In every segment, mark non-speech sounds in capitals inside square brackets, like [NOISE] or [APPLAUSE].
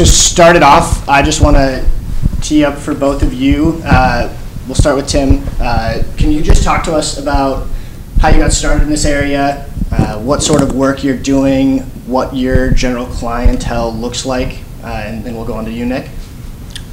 to start it off, I just want to tee up for both of you. Uh, we'll start with Tim. Uh, can you just talk to us about how you got started in this area, uh, what sort of work you're doing, what your general clientele looks like, uh, and then we'll go on to you, Nick.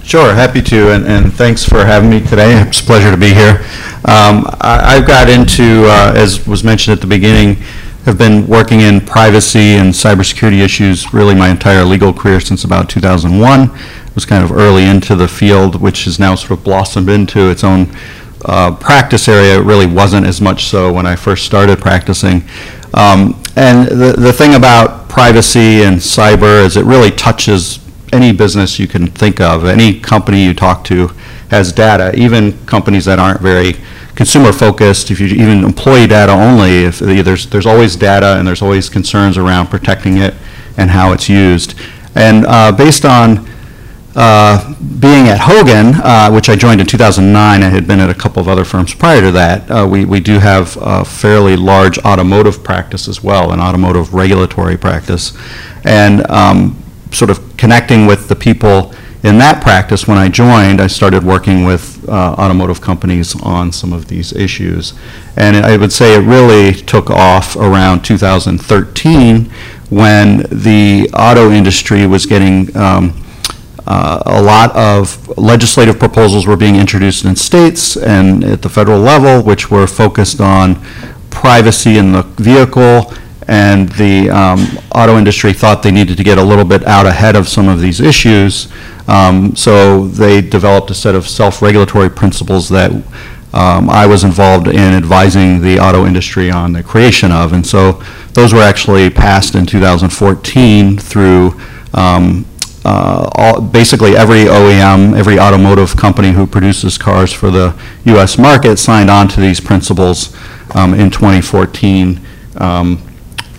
Sure, happy to, and, and thanks for having me today. [LAUGHS] It's a pleasure to be here. Um, I, I've got into, uh, as was mentioned at the beginning, have been working in privacy and cybersecurity issues really my entire legal career since about 2001. Was kind of early into the field, which has now sort of blossomed into its own uh, practice area. It really wasn't as much so when I first started practicing. Um, and the, the thing about privacy and cyber is it really touches any business you can think of, any company you talk to has data, even companies that aren't very consumer focused, if you even employee data only, if there's, there's always data and there's always concerns around protecting it and how it's used. And uh, based on uh, being at Hogan, uh, which I joined in 2009, I had been at a couple of other firms prior to that, uh, we, we do have a fairly large automotive practice as well, an automotive regulatory practice. And um, sort of connecting with the people in that practice, when I joined, I started working with uh, automotive companies on some of these issues. And I would say it really took off around 2013 when the auto industry was getting um, uh, a lot of legislative proposals were being introduced in states and at the federal level, which were focused on privacy in the vehicle and the um, auto industry thought they needed to get a little bit out ahead of some of these issues. Um, so they developed a set of self-regulatory principles that um, I was involved in advising the auto industry on the creation of. And so those were actually passed in 2014 through um, uh, all, basically every OEM, every automotive company who produces cars for the U.S. market signed on to these principles um, in 2014. Um,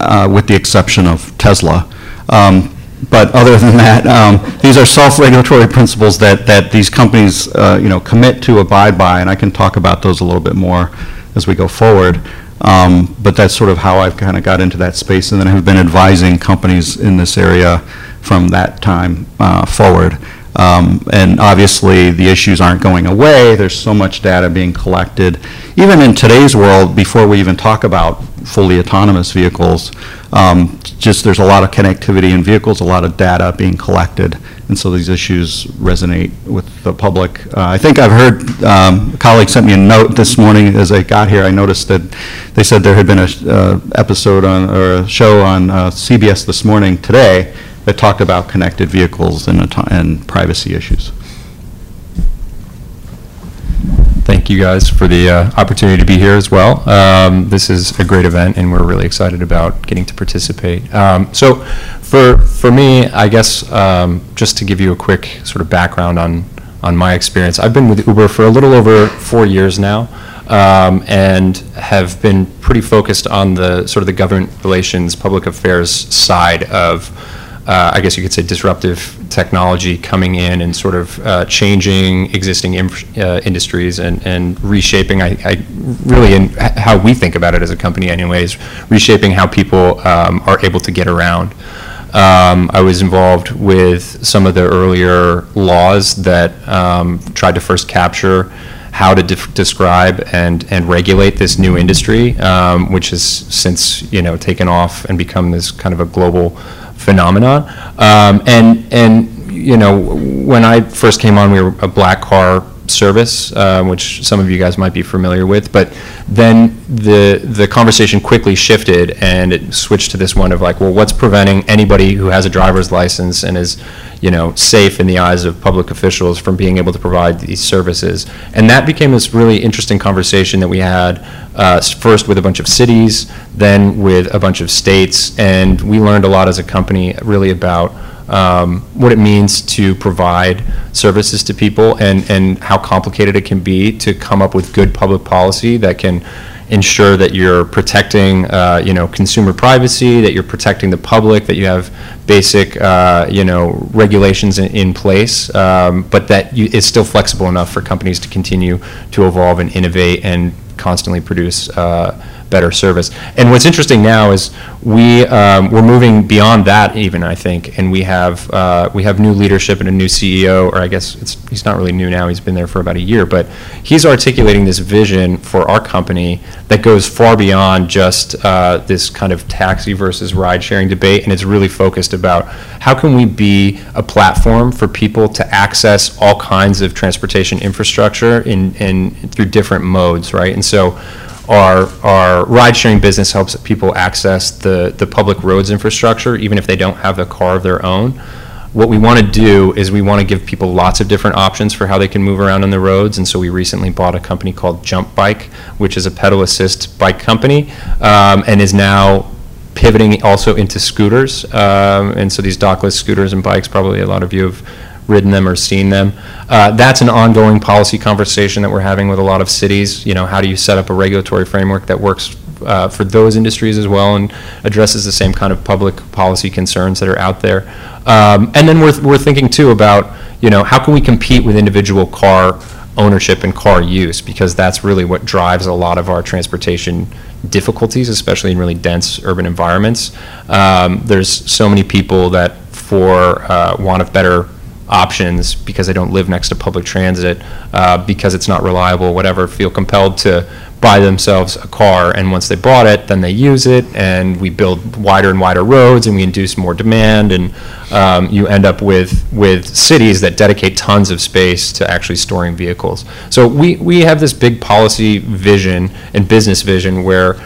uh, with the exception of Tesla. Um, But other than that, um, these are self-regulatory principles that, that these companies, uh, you know, commit to abide by, and I can talk about those a little bit more as we go forward. Um, But that's sort of how I've kind of got into that space, and then I have been advising companies in this area from that time uh, forward. Um, And obviously, the issues aren't going away. There's so much data being collected. Even in today's world, before we even talk about fully autonomous vehicles, um, just there's a lot of connectivity in vehicles, a lot of data being collected, and so these issues resonate with the public. Uh, I think I've heard, um, a colleague sent me a note this morning as I got here. I noticed that they said there had been a uh, episode on, or a show on uh, CBS this morning today that talked about connected vehicles and, and privacy issues. Thank you guys for the uh, opportunity to be here as well. Um, this is a great event, and we're really excited about getting to participate. Um, so, for for me, I guess um, just to give you a quick sort of background on on my experience, I've been with Uber for a little over four years now. Um, and have been pretty focused on the sort of the government relations, public affairs side of uh, I guess you could say, disruptive technology coming in and sort of uh, changing existing uh, industries and, and reshaping, I, I, really, in how we think about it as a company, anyways, reshaping how people um, are able to get around. Um, I was involved with some of the earlier laws that um, tried to first capture how to describe and, and regulate this new industry, um, which has since you know taken off and become this kind of a global phenomenon. Um, and and you know, when I first came on, we were a black car service, uh, which some of you guys might be familiar with. But then the the conversation quickly shifted, and it switched to this one of like, well, what's preventing anybody who has a driver's license and is, you know, safe in the eyes of public officials from being able to provide these services? And that became this really interesting conversation that we had uh, first with a bunch of cities, then with a bunch of states, and we learned a lot as a company, really about um, what it means to provide services to people and, and how complicated it can be to come up with good public policy that can ensure that you're protecting uh, you know consumer privacy that you're protecting the public that you have basic uh, you know regulations in, in place um, but that you, it's still flexible enough for companies to continue to evolve and innovate and constantly produce uh, better service. And what's interesting now is we, um, we're moving beyond that even, I think, and we have, uh, we have new leadership and a new CEO, or I guess he's not really new now, he's been there for about a year, but he's articulating this vision for our company that goes far beyond just uh, this kind of taxi versus ride-sharing debate, and it's really focused about how can we be a platform for people to access all kinds of transportation infrastructure in, in, through different modes, right? And so our, our ride-sharing business helps people access the, the public roads infrastructure, even if they don't have a car of their own. What we want to do is we want to give people lots of different options for how they can move around on the roads, and so we recently bought a company called Jump Bike, which is a pedal assist bike company, um, and is now pivoting also into scooters. Um, and so these dockless scooters and bikes, probably a lot of you have ridden them or seen them. Uh, that's an ongoing policy conversation that we're having with a lot of cities. You know, how do you set up a regulatory framework that works uh, for those industries as well and addresses the same kind of public policy concerns that are out there. Um, and then we're, we're thinking too about, you know, how can we compete with individual car ownership and car use because that's really what drives a lot of our transportation difficulties, especially in really dense urban environments. Um, there's so many people that, for uh, want of better options, because they don't live next to public transit, uh, because it's not reliable, whatever, feel compelled to buy themselves a car, and once they bought it, then they use it, and we build wider and wider roads, and we induce more demand, and um, you end up with with cities that dedicate tons of space to actually storing vehicles. So we we have this big policy vision and business vision where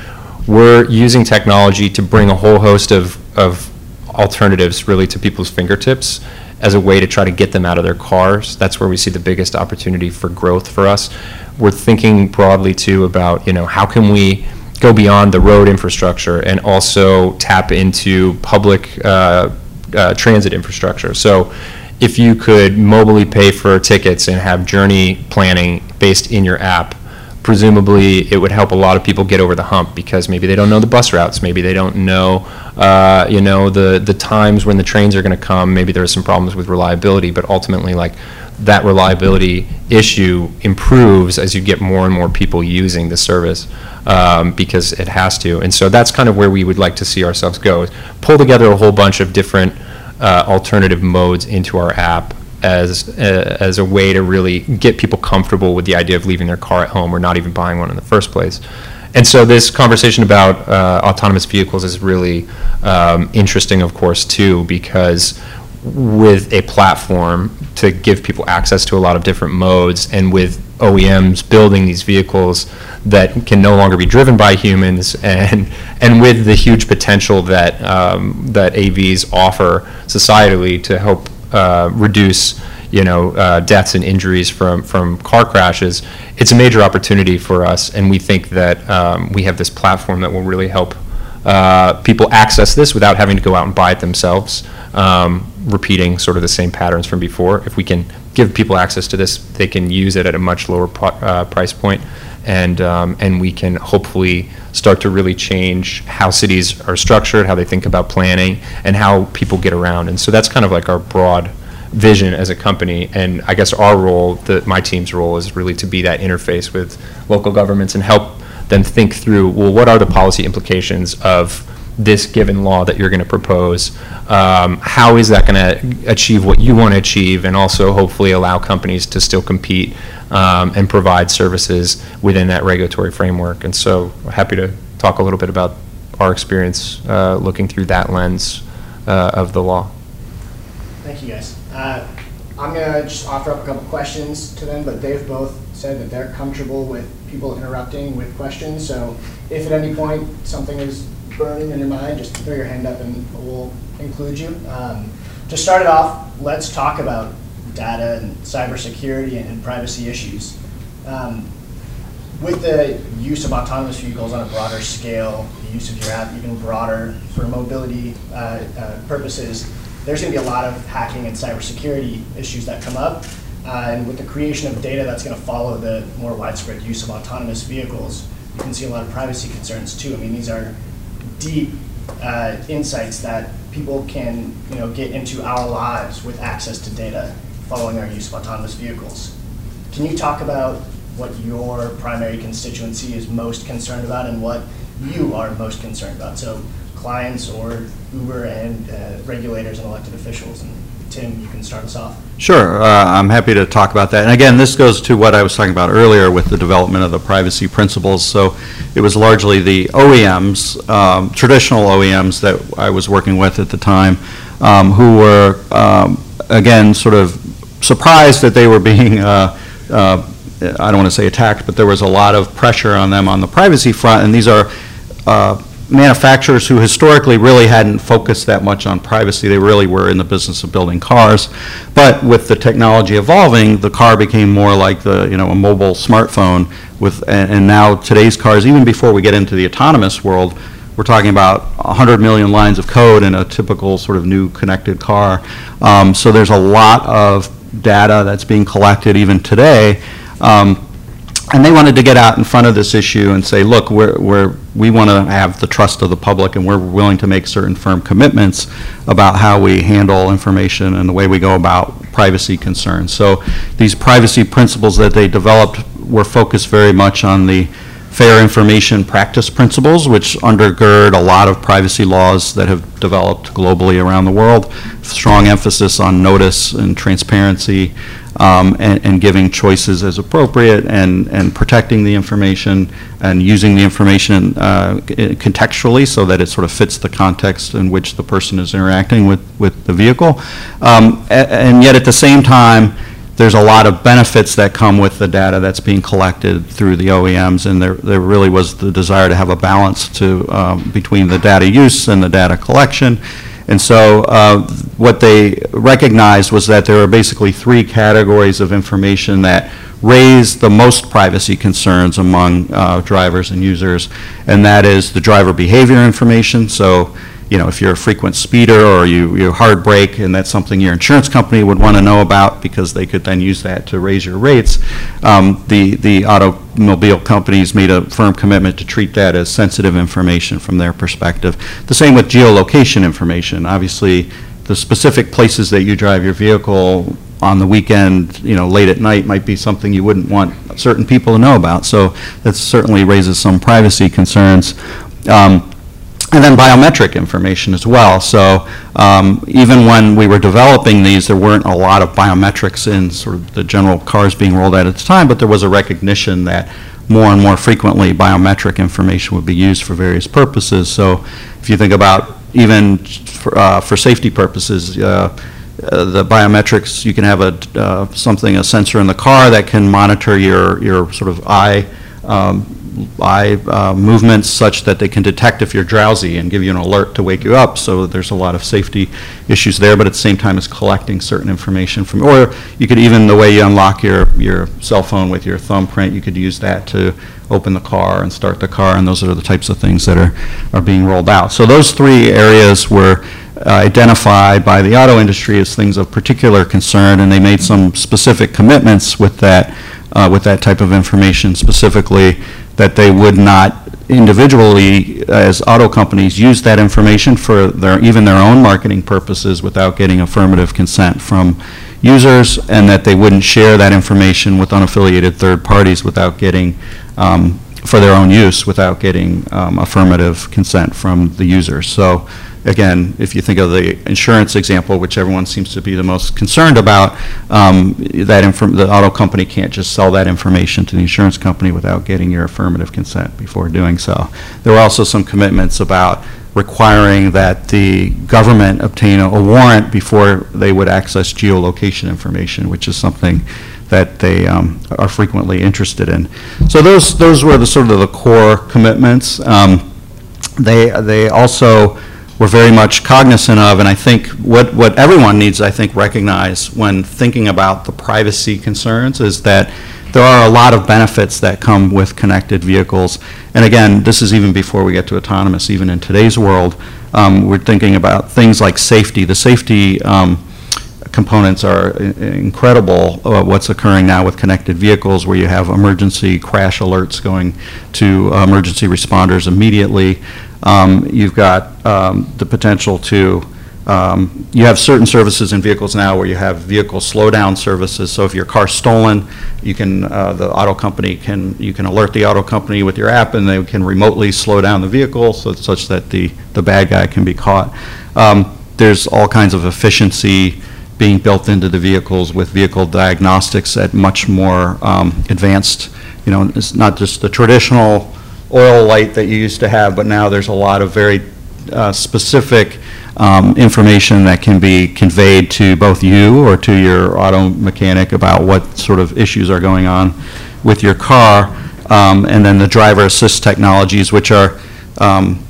we're using technology to bring a whole host of of alternatives really to people's fingertips as a way to try to get them out of their cars. That's where we see the biggest opportunity for growth for us. We're thinking broadly too about, you know, how can we go beyond the road infrastructure and also tap into public uh, uh, transit infrastructure. So if you could mobily pay for tickets and have journey planning based in your app, presumably it would help a lot of people get over the hump because maybe they don't know the bus routes, maybe they don't know, uh, you know, the the times when the trains are going to come. Maybe there are some problems with reliability, but ultimately, like that reliability issue improves as you get more and more people using the service um, because it has to. And so that's kind of where we would like to see ourselves go: pull together a whole bunch of different uh, alternative modes into our app as a, as a way to really get people comfortable with the idea of leaving their car at home or not even buying one in the first place. And so this conversation about uh, autonomous vehicles is really um, interesting, of course, too, because with a platform to give people access to a lot of different modes and with OEMs building these vehicles that can no longer be driven by humans [LAUGHS] and and with the huge potential that um, that AVs offer societally to help uh, reduce you know uh, deaths and injuries from from car crashes, it's a major opportunity for us, and we think that um, we have this platform that will really help uh, people access this without having to go out and buy it themselves, um, repeating sort of the same patterns from before. If we can give people access to this, they can use it at a much lower uh, price point, and um, and we can hopefully start to really change how cities are structured, how they think about planning, and how people get around. And so that's kind of like our broad vision as a company. And I guess our role, the, my team's role, is really to be that interface with local governments and help them think through, well, what are the policy implications of this given law that you're going to propose? Um, how is that going to achieve what you want to achieve, and also hopefully allow companies to still compete um, and provide services within that regulatory framework? And so, happy to talk a little bit about our experience uh, looking through that lens uh, of the law. Thank you, guys. Uh, I'm gonna just offer up a couple questions to them, but they've both said that they're comfortable with people interrupting with questions. So if at any point something is burning in your mind, just throw your hand up and we'll include you. Um, to start it off, let's talk about data and cybersecurity and, and privacy issues. Um, with the use of autonomous vehicles on a broader scale, the use of your app even broader for mobility uh, uh, purposes, there's going to be a lot of hacking and cybersecurity issues that come up. Uh, and with the creation of data that's going to follow the more widespread use of autonomous vehicles, you can see a lot of privacy concerns too. I mean, these are deep uh, insights that people can you know, get into our lives with access to data following our use of autonomous vehicles. Can you talk about what your primary constituency is most concerned about and what you are most concerned about? So clients or Uber and uh, regulators and elected officials? And Tim, you can start us off. Sure, uh, I'm happy to talk about that. And again, this goes to what I was talking about earlier with the development of the privacy principles. So it was largely the OEMs, um, traditional OEMs that I was working with at the time, um, who were, um, again, sort of surprised that they were being, uh, uh, I don't want to say attacked, but there was a lot of pressure on them on the privacy front. And these are uh, manufacturers who historically really hadn't focused that much on privacy. They really were in the business of building cars. But with the technology evolving, the car became more like the, you know, a mobile smartphone with, and, and now today's cars, even before we get into the autonomous world, we're talking about 100 million lines of code in a typical sort of new connected car. Um, so there's a lot of data that's being collected even today. Um, and they wanted to get out in front of this issue and say, look, we're, we're, we want to have the trust of the public and we're willing to make certain firm commitments about how we handle information and the way we go about privacy concerns. So these privacy principles that they developed were focused very much on the fair information practice principles, which undergird a lot of privacy laws that have developed globally around the world. Strong emphasis on notice and transparency, um, and, and giving choices as appropriate, and, and protecting the information, and using the information uh, contextually so that it sort of fits the context in which the person is interacting with, with the vehicle. Um, and yet at the same time, there's a lot of benefits that come with the data that's being collected through the OEMs, and there, there really was the desire to have a balance to, um, between the data use and the data collection. And so uh, what they recognized was that there are basically three categories of information that raise the most privacy concerns among uh, drivers and users, and that is the driver behavior information. So you know, if you're a frequent speeder or you, you hard brake and that's something your insurance company would want to know about because they could then use that to raise your rates, um, the, the automobile companies made a firm commitment to treat that as sensitive information from their perspective. The same with geolocation information. Obviously, the specific places that you drive your vehicle on the weekend, you know, late at night might be something you wouldn't want certain people to know about. So that certainly raises some privacy concerns. Um, and then biometric information as well. So um, even when we were developing these, there weren't a lot of biometrics in sort of the general cars being rolled out at the time, but there was a recognition that more and more frequently biometric information would be used for various purposes. So if you think about even for, uh, for safety purposes, uh, uh, the biometrics, you can have a, uh, something, a sensor in the car that can monitor your, your sort of eye um, eye uh, movements such that they can detect if you're drowsy and give you an alert to wake you up. So there's a lot of safety issues there, but at the same time, it's collecting certain information from, or you could even, the way you unlock your, your cell phone with your thumbprint, you could use that to open the car and start the car, and those are the types of things that are, are being rolled out. So those three areas were uh, identified by the auto industry as things of particular concern, and they made some specific commitments with that, uh, with that type of information, specifically that they would not individually, as auto companies, use that information for their, even their own marketing purposes without getting affirmative consent from users, and that they wouldn't share that information with unaffiliated third parties without getting, um, for their own use, without getting um, affirmative consent from the users. So again, if you think of the insurance example, which everyone seems to be the most concerned about, um, that the auto company can't just sell that information to the insurance company without getting your affirmative consent before doing so. There were also some commitments about requiring that the government obtain a, a warrant before they would access geolocation information, which is something that they um, are frequently interested in. So those those were the sort of the core commitments. Um, they they also we're very much cognizant of, and I think what, what everyone needs, I think, recognize when thinking about the privacy concerns is that there are a lot of benefits that come with connected vehicles. And again, this is even before we get to autonomous, even in today's world, um, we're thinking about things like safety. The safety um, components are incredible, uh, what's occurring now with connected vehicles, where you have emergency crash alerts going to uh, emergency responders immediately. Um, You've got um, the potential to um, you have certain services in vehicles now where you have vehicle slowdown services. So if your car's stolen, you can, uh, the auto company can, you can alert the auto company with your app, and they can remotely slow down the vehicle so such that the, the bad guy can be caught. Um, There's all kinds of efficiency being built into the vehicles with vehicle diagnostics at much more um, advanced, you know, it's not just the traditional oil light that you used to have, but now there's a lot of very uh, specific um, information that can be conveyed to both you or to your auto mechanic about what sort of issues are going on with your car. Um, And then the driver assist technologies, which are, um,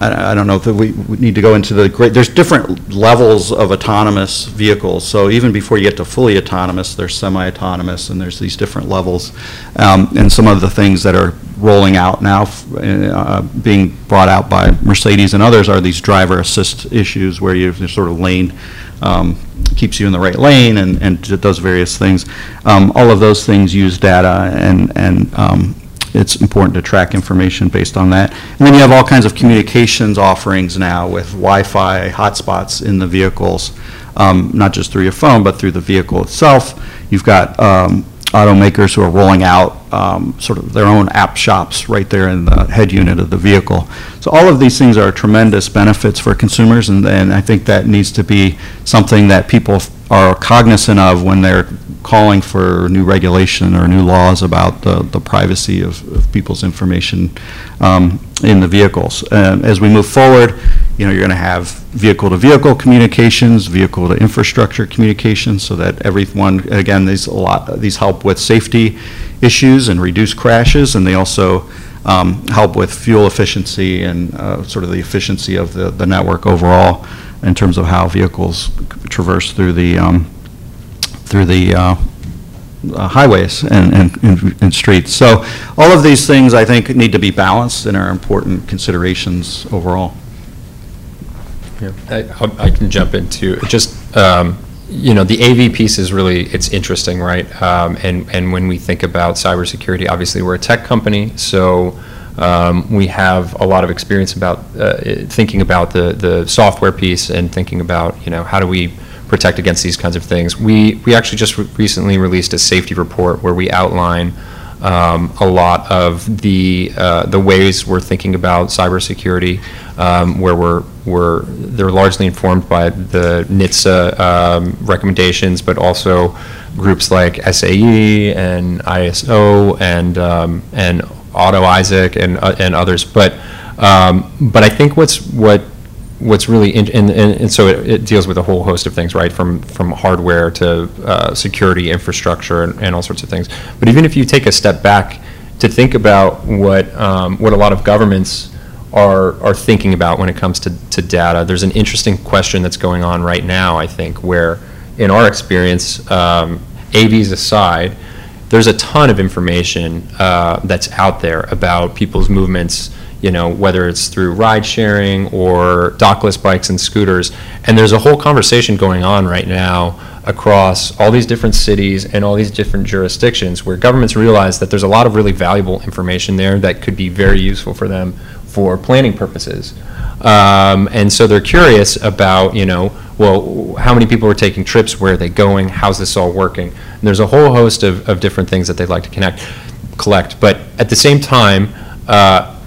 I I don't know if we we need to go into the great, there's different levels of autonomous vehicles. So even before you get to fully autonomous, there's semi-autonomous, and there's these different levels. Um, And some of the things that are rolling out now, uh, being brought out by Mercedes and others, are these driver assist issues where you, sort of lane, um, keeps you in the right lane and and does various things. Um, All of those things use data, and and um, it's important to track information based on that. And then you have all kinds of communications offerings now with Wi-Fi hotspots in the vehicles, um, not just through your phone, but through the vehicle itself. You've got um, automakers who are rolling out um, sort of their own app shops right there in the head unit of the vehicle. So all of these things are tremendous benefits for consumers, and and I think that needs to be something that people are cognizant of when they're calling for new regulation or new laws about the, the privacy of, of people's information um, in the vehicles. Um, As we move forward, you know, you're going to have vehicle-to-vehicle communications, vehicle-to-infrastructure communications, so that everyone, again, these a lot, these help with safety issues and reduce crashes, and they also um, help with fuel efficiency and uh, sort of the efficiency of the, the network overall in terms of how vehicles traverse through the, um, through the uh, uh, highways and, and- and, and streets. So all of these things, I think, need to be balanced and are important considerations overall. Yeah, I I'll- can jump into, just, um, you know, the AV piece is really, it's interesting, right? Um, And, and when we think about cybersecurity, obviously, we're a tech company, so um, we have a lot of experience about, uh, thinking about the, the software piece and thinking about, you know, how do we protect against these kinds of things. We, we actually just re- recently released a safety report where we outline um, a lot of the, uh, the ways we're thinking about cybersecurity, um, where we're, we're, they're largely informed by the NHTSA um, recommendations, but also groups like SAE and ISO and, um, and Auto ISAC and, uh, and others. But, um, but I think what's, what what's really, in- and, and and so it, it deals with a whole host of things, right? From, from hardware to uh, security, infrastructure, and, and all sorts of things. But even if you take a step back to think about what, um, what a lot of governments are, are thinking about when it comes to, to data, there's an interesting question that's going on right now, I think, where, in our experience, um, AVs aside, there's a ton of information uh, that's out there about people's movements, you know, whether it's through ride sharing or dockless bikes and scooters. And there's a whole conversation going on right now across all these different cities and all these different jurisdictions where governments realize that there's a lot of really valuable information there that could be very useful for them for planning purposes. Um, and so they're curious about, you know, well, how many people are taking trips, where are they going, how's this all working? And there's a whole host of, of different things that they'd like to connect, collect. But at the same time, uh,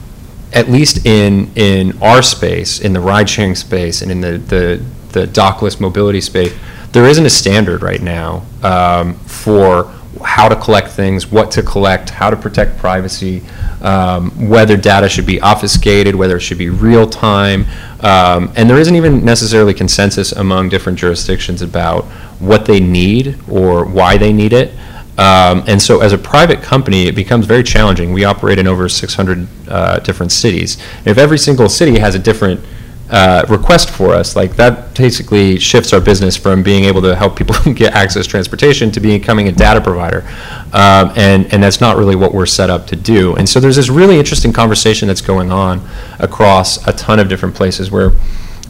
at least in, in our space, in the ride-sharing space and in the, the, the dockless mobility space, there isn't a standard right now um, for how to collect things, what to collect, how to protect privacy, um, whether data should be obfuscated, whether it should be real-time. Um, and there isn't even necessarily consensus among different jurisdictions about what they need or why they need it. Um, and so, as a private company, it becomes very challenging. We operate in over 600 uh, different cities. If every single city has a different uh, request for us, like that basically shifts our business from being able to help people [LAUGHS] get access to transportation to becoming a data provider. Um, and, and that's not really what we're set up to do. And so, there's this really interesting conversation that's going on across a ton of different places where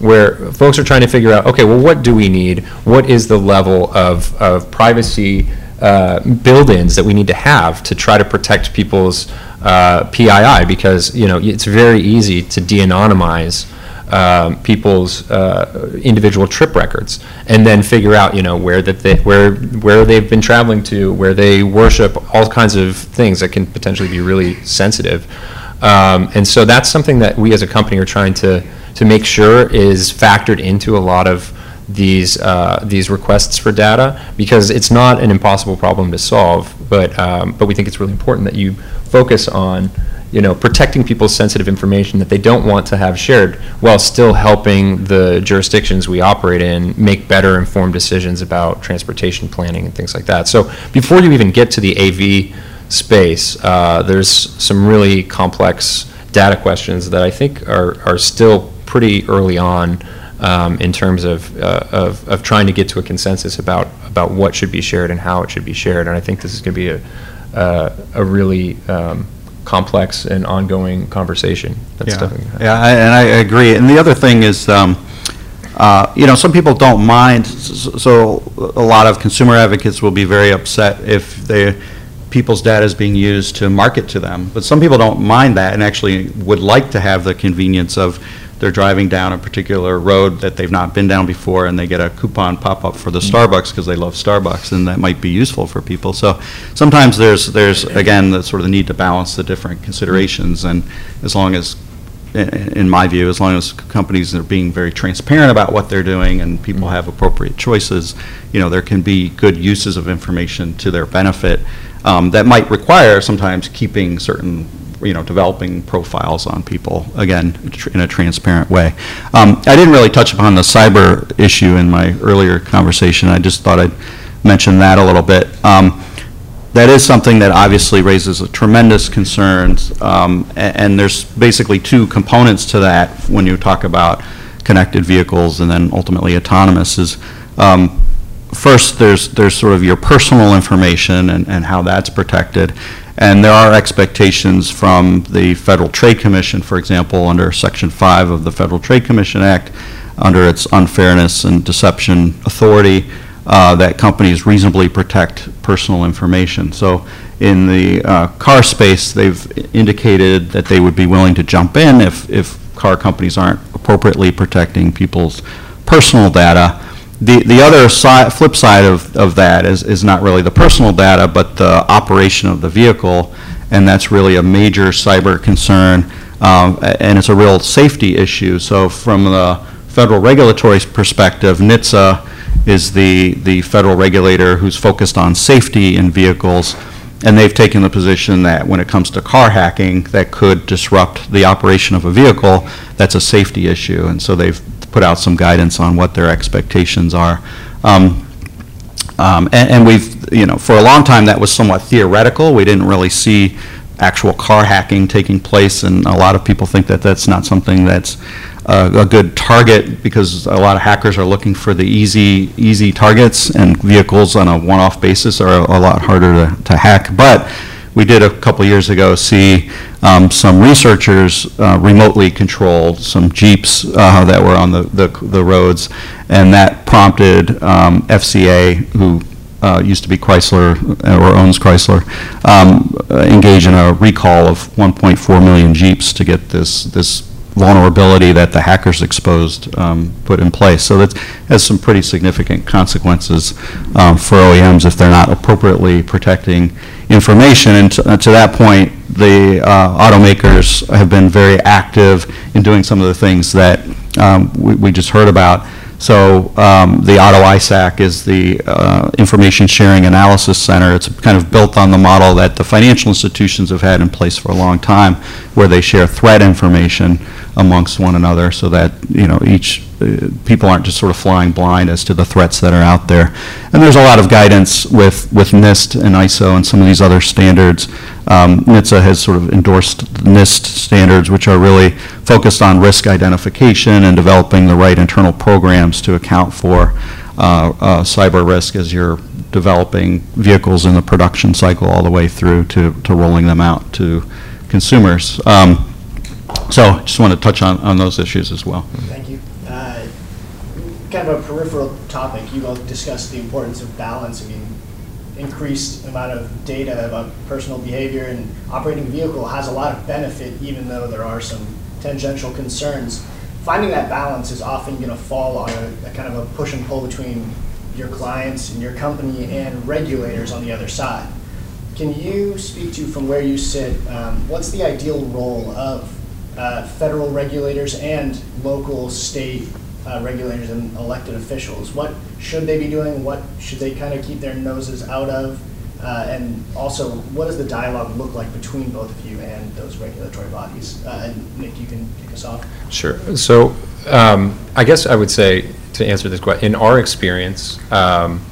where folks are trying to figure out, okay, well, what do we need? What is the level of, of privacy uh, build-ins that we need to have to try to protect people's uh, PII? Because, you know, it's very easy to de-anonymize um, people's uh, individual trip records, and then figure out, you know, where that they, where where they've been traveling to, where they worship, all kinds of things that can potentially be really sensitive. Um, and so that's something that we as a company are trying to to make sure is factored into a lot of these uh, these requests for data because it's not an impossible problem to solve, but um, but we think it's really important that you focus on you know protecting people's sensitive information that they don't want to have shared while still helping the jurisdictions we operate in make better informed decisions about transportation planning and things like that. So before you even get to the AV space, uh, there's some really complex data questions that I think are, are still pretty early on um, in terms of, uh, of, of trying to get to a consensus about, about what should be shared and how it should be shared. And I think this is going to be a, uh, a really um, complex and ongoing conversation. That's Yeah, definitely gonna happen. yeah, I- and I agree. And the other thing is, um, uh, you know, some people don't mind, so a lot of consumer advocates will be very upset if they, people's data is being used to market to them. But some people don't mind that and actually would like to have the convenience of they're driving down a particular road that they've not been down before, and they get a coupon pop-up for the Starbucks because they love Starbucks, and that might be useful for people. So sometimes there's, there's, again, the sort of the need to balance the different considerations, and as long as in my view, as long as companies are being very transparent about what they're doing and people have appropriate choices, you know, there can be good uses of information to their benefit um, that might require sometimes keeping certain, you know, developing profiles on people, again, in a transparent way. Um, I didn't really touch upon the cyber issue in my earlier conversation. I just thought I'd mention that a little bit. Um, that is something that obviously raises tremendous concerns, um, a- and there's basically two components to that when you talk about connected vehicles and then ultimately autonomous is, um, first, there's, there's sort of your personal information and, and how that's protected. And there are expectations from the Federal Trade Commission, for example, under Section 5 of the Federal Trade Commission Act, under its unfairness and deception authority, uh, that companies reasonably protect personal information. So in the uh, car space, they've indicated that they would be willing to jump in if, if car companies aren't appropriately protecting people's personal data. The, the other side, flip side of, of that is, is not really the personal data, but the operation of the vehicle, and that's really a major cyber concern, um, and it's a real safety issue. So from the federal regulatory perspective, NHTSA is the, the federal regulator who's focused on safety in vehicles, and they've taken the position that when it comes to car hacking that could disrupt the operation of a vehicle, that's a safety issue, and so they've put out some guidance on what their expectations are. Um, um, And and we've, you know, for a long time, that was somewhat theoretical. We didn't really see actual car hacking taking place, and a lot of people think that that's not something that's uh, a good target, because a lot of hackers are looking for the easy, easy targets, and vehicles on a one-off basis are a lot harder to to hack. But we did a couple years ago see um, some researchers uh, remotely controlled some Jeeps uh, that were on the, the the roads, and that prompted um, FCA, who uh, used to be Chrysler, uh, or owns Chrysler, um, uh, engage in a recall of 1.4 million Jeeps to get this, this vulnerability that the hackers exposed um, put in place. So that has some pretty significant consequences um, for OEMs if they're not appropriately protecting information. And to, uh, to that point, the uh, automakers have been very active in doing some of the things that um, we, we just heard about. So um, the Auto ISAC is the uh, Information Sharing Analysis Center. It's kind of built on the model that the financial institutions have had in place for a long time, where they share threat information amongst one another so that, you know, each, people aren't just sort of flying blind as to the threats that are out there. And there's a lot of guidance with, with NIST and ISO and some of these other standards. Um, NHTSA has sort of endorsed NIST standards, which are really focused on risk identification and developing the right internal programs to account for uh, uh, cyber risk as you're developing vehicles in the production cycle all the way through to, to rolling them out to consumers. Um, So just want to touch on, on those issues as well. Thank you. Kind of a peripheral topic, you both discussed the importance of balance. I mean, increased amount of data about personal behavior and operating vehicle has a lot of benefit, even though there are some tangential concerns. finding that balance is often going to fall on a, a kind of a push and pull between your clients and your company and regulators on the other side. Can you speak to, from where you sit, um, what's the ideal role of uh, federal regulators and local, state uh, regulators and elected officials? What should they be doing? What should they kind of keep their noses out of? Uh, and also, what does the dialogue look like between both of you and those regulatory bodies? Uh, and Nick, you can kick us off. Sure. So um, I guess I would say, to answer this question, in our experience, um,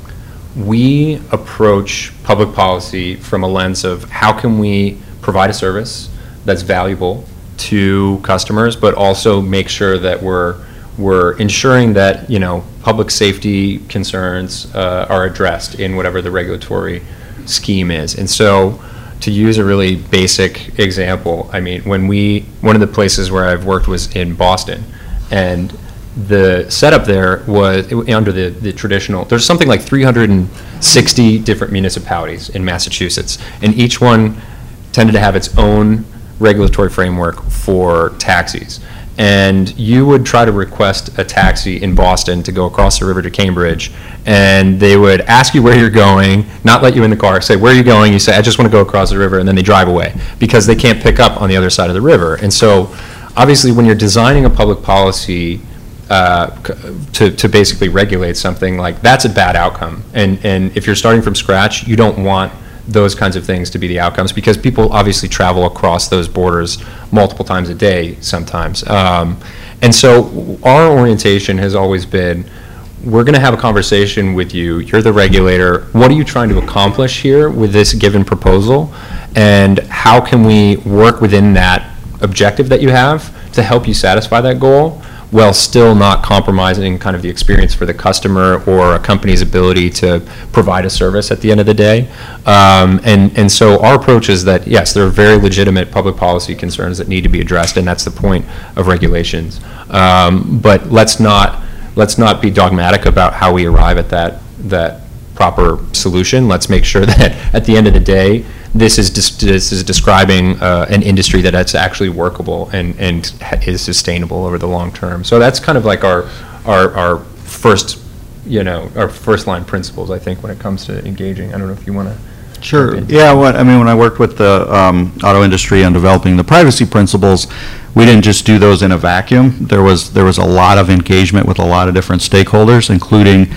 we approach public policy from a lens of how can we provide a service that's valuable to customers, but also make sure that we're, we're ensuring that, you know, public safety concerns uh, are addressed in whatever the regulatory scheme is. And so, to use a really basic example, I mean, when we, one of the places where I've worked was in Boston, and the setup there was under the, the traditional, there's something like 360 different municipalities in Massachusetts, and each one tended to have its own regulatory framework for taxis. And you would try to request a taxi in Boston to go across the river to Cambridge, and they would ask you where you're going, not let you in the car, say, where are you going? You say, I just want to go across the river, and then they drive away, because they can't pick up on the other side of the river. And so, obviously, when you're designing a public policy uh, to, to basically regulate something, like, that's a bad outcome. And, and if you're starting from scratch, you don't want those kinds of things to be the outcomes, because people obviously travel across those borders multiple times a day sometimes. Um, And so our orientation has always been, we're going to have a conversation with you, you're the regulator, what are you trying to accomplish here with this given proposal? And how can we work within that objective that you have to help you satisfy that goal, while still not compromising kind of the experience for the customer or a company's ability to provide a service at the end of the day. Um, And, and so our approach is that, yes, there are very legitimate public policy concerns that need to be addressed, and that's the point of regulations. Um, But let's not, let's not be dogmatic about how we arrive at that, that proper solution. Let's make sure [LAUGHS] that, at the end of the day, this is, dis- this is describing uh, an industry that it's actually workable and, and ha- is sustainable over the long term. So that's kind of like our, our, our first, you know, our first line principles, I think, when it comes to engaging. I don't know if you want to. Sure. Yeah, what, I mean, when I worked with the um, auto industry on developing the privacy principles, we didn't just do those in a vacuum. There was, there was a lot of engagement with a lot of different stakeholders, including,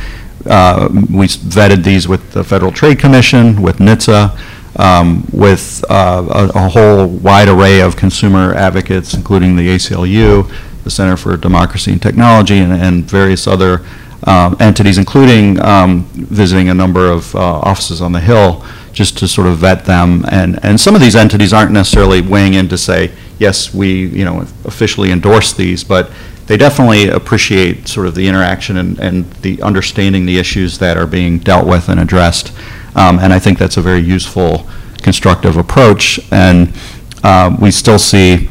uh, we vetted these with the Federal Trade Commission, with NHTSA, um, with uh, a a whole wide array of consumer advocates, including the ACLU, the Center for Democracy and Technology, and- and various other um, entities, including um, visiting a number of uh, offices on the Hill, just to sort of vet them. And, and some of these entities aren't necessarily weighing in to say, yes, we, you know, officially endorse these, but they definitely appreciate sort of the interaction and, and the understanding the issues that are being dealt with and addressed. Um, And I think that's a very useful, constructive approach. And uh, we still see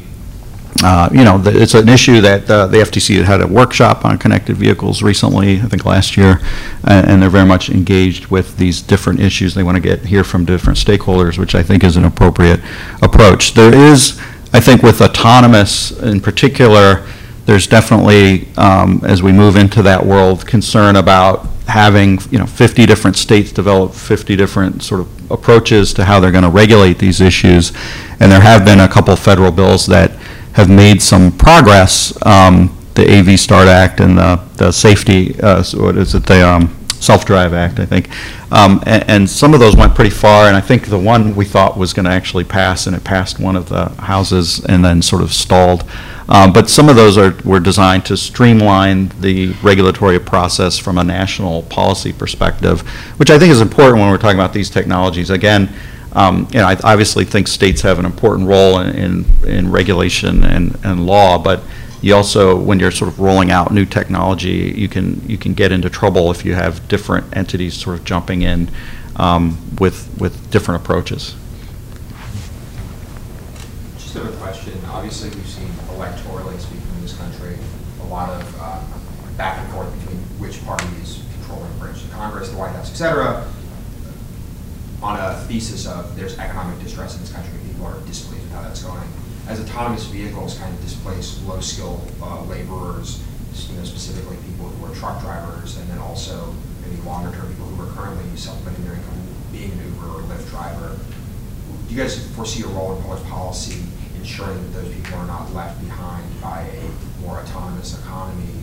uh, you know, the- it's an issue that uh, the FTC had a workshop on connected vehicles recently, I think last year, a- and they're very much engaged with these different issues. They want to get, hear from different stakeholders, which I think is an appropriate approach. There is, I think with autonomous in particular, there's definitely, um, as we move into that world, concern about having, you know, 50 different states develop 50 different sort of approaches to how they're going to regulate these issues. And there have been a couple federal bills that have made some progress. Um, The AV START Act and the, the safety, uh, what is it, the um, Self-Drive Act, I think. Um, a- And some of those went pretty far, and I think the one we thought was going to actually pass, and it passed one of the houses and then sort of stalled. Um, But some of those are, were designed to streamline the regulatory process from a national policy perspective, which I think is important when we're talking about these technologies. Again, um, you know, I obviously think states have an important role in, in, in regulation and, and law, but you also, when you're sort of rolling out new technology, you can, you can get into trouble if you have different entities sort of jumping in um, with, with different approaches. Just have a question. Obviously, we've seen electorally speaking in this country, a lot of uh, back and forth between which party is controlling branch of Congress, the White House, et cetera, on a thesis of there's economic distress in this country, people are displeased with how that's going. As autonomous vehicles kind of displace low-skill uh, laborers, you know, specifically people who are truck drivers, and then also maybe longer-term people who are currently supplementing their income being an Uber or Lyft driver, do you guys foresee a role in public policy ensuring that those people are not left behind by a more autonomous economy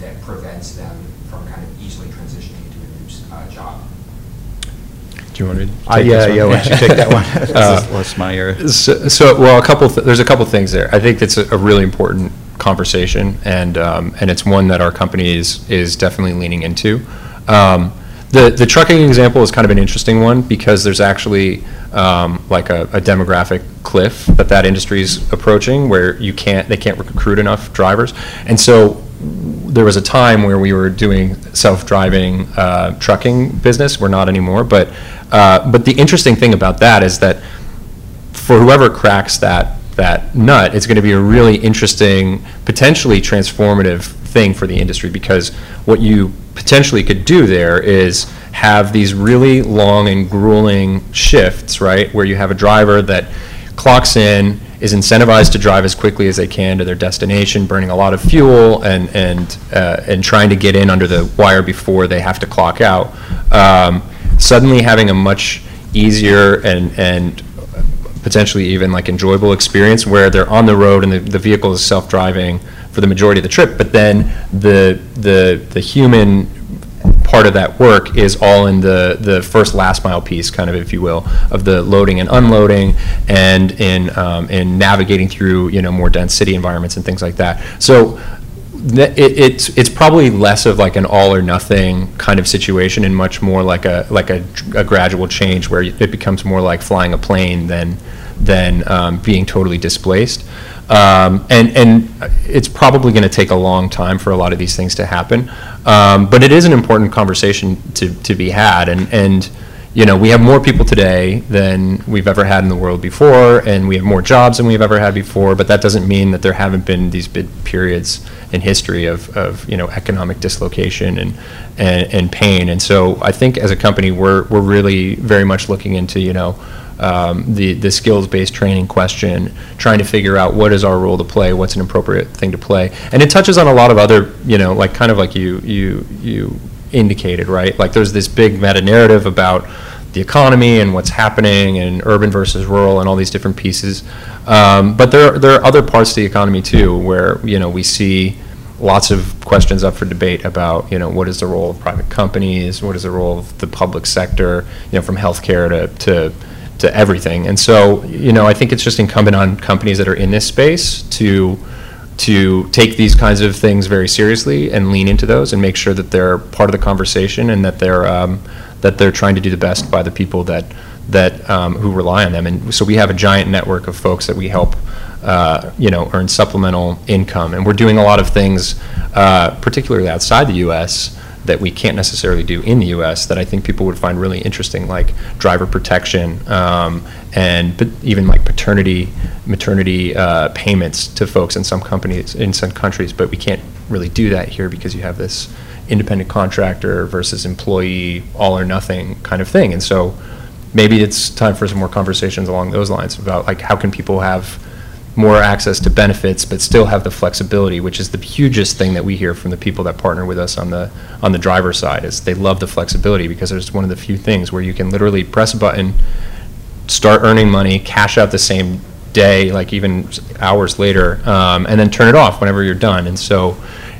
that prevents them from kind of easily transitioning into a new uh, job? Do you want me to take Uh, Yeah, this yeah, why don't you take that [LAUGHS] one? Uh, less my area. So, so, well, a couple, th- there's a couple things there. I think it's a a really important conversation, and, um, and it's one that our company is, is definitely leaning into. Um, The, the trucking example is kind of an interesting one, because there's actually um, like a a demographic cliff that that industry is approaching, where you can't, they can't recruit enough drivers. And so, there was a time where we were doing self-driving uh, trucking business, we're not anymore, but, uh, but the interesting thing about that is that for whoever cracks that that nut, it's going to be a really interesting, potentially transformative thing for the industry because what you potentially could do there is have these really long and grueling shifts, right, where you have a driver that clocks in, is incentivized to drive as quickly as they can to their destination, burning a lot of fuel and and uh, and trying to get in under the wire before they have to clock out. Um, suddenly having a much easier and and potentially even like enjoyable experience where they're on the road and the, the vehicle is self-driving for the majority of the trip, but then the the the human part of that work is all in the the first last mile piece, kind of if you will, of the loading and unloading, and in um, in navigating through you know more dense city environments and things like that. So it, it's it's probably less of like an all or nothing kind of situation and much more like a like a, a gradual change where it becomes more like flying a plane than than um, being totally displaced. Um, and and it's probably going to take a long time for a lot of these things to happen. Um, but it is an important conversation to, to be had. And, and you know, we have more people today than we've ever had in the world before, and we have more jobs than we've ever had before, but that doesn't mean that there haven't been these big periods in history of, of you know, economic dislocation and, and, and pain. And so I think as a company, we're, we're really very much looking into, you know, um, the, the skills-based training question, trying to figure out what is our role to play, what's an appropriate thing to play. And it touches on a lot of other, you know, like kind of like you, you, you indicated, right? Like there's this big meta-narrative about the economy and what's happening and urban versus rural and all these different pieces. Um, but there, there are other parts of the economy too where, you know, we see lots of questions up for debate about, you know, what is the role of private companies, what is the role of the public sector, you know, from healthcare to, to to everything. And so, you know, I think it's just incumbent on companies that are in this space to to take these kinds of things very seriously and lean into those and make sure that they're part of the conversation and that they're um, that they're trying to do the best by the people that that um, who rely on them. And so we have a giant network of folks that we help. Uh, you know, earn supplemental income, and we're doing a lot of things, uh, particularly outside the U.S that we can't necessarily do in the U.S. that I think people would find really interesting, like driver protection um, and but even like paternity, maternity uh, payments to folks in some companies in some countries. But we can't really do that here because you have this independent contractor versus employee, all or nothing kind of thing. And so maybe it's time for some more conversations along those lines about like how can people have more access to benefits, but still have the flexibility, which is the hugest thing that we hear from the people that partner with us on the on the driver side. Is they love the flexibility because it's one of the few things where you can literally press a button, start earning money, cash out the same day, like even hours later, um, and then turn it off whenever you're done. And so,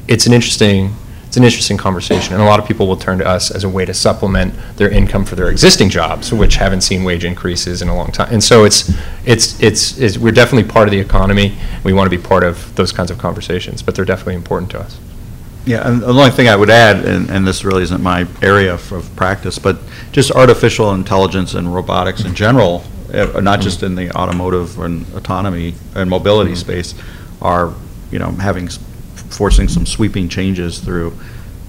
it's an interesting it's an interesting conversation, and a lot of people will turn to us as a way to supplement their income for their existing jobs, which haven't seen wage increases in a long time. And so it's it's it's, it's we're definitely part of the economy. We want to be part of those kinds of conversations, but they're definitely important to us. Yeah, and the only thing I would add, and, and this really isn't my area of, practice, but just artificial intelligence and robotics in general, uh, not just in the automotive and autonomy and mobility Mhm. space, are, you know, having, forcing some sweeping changes through,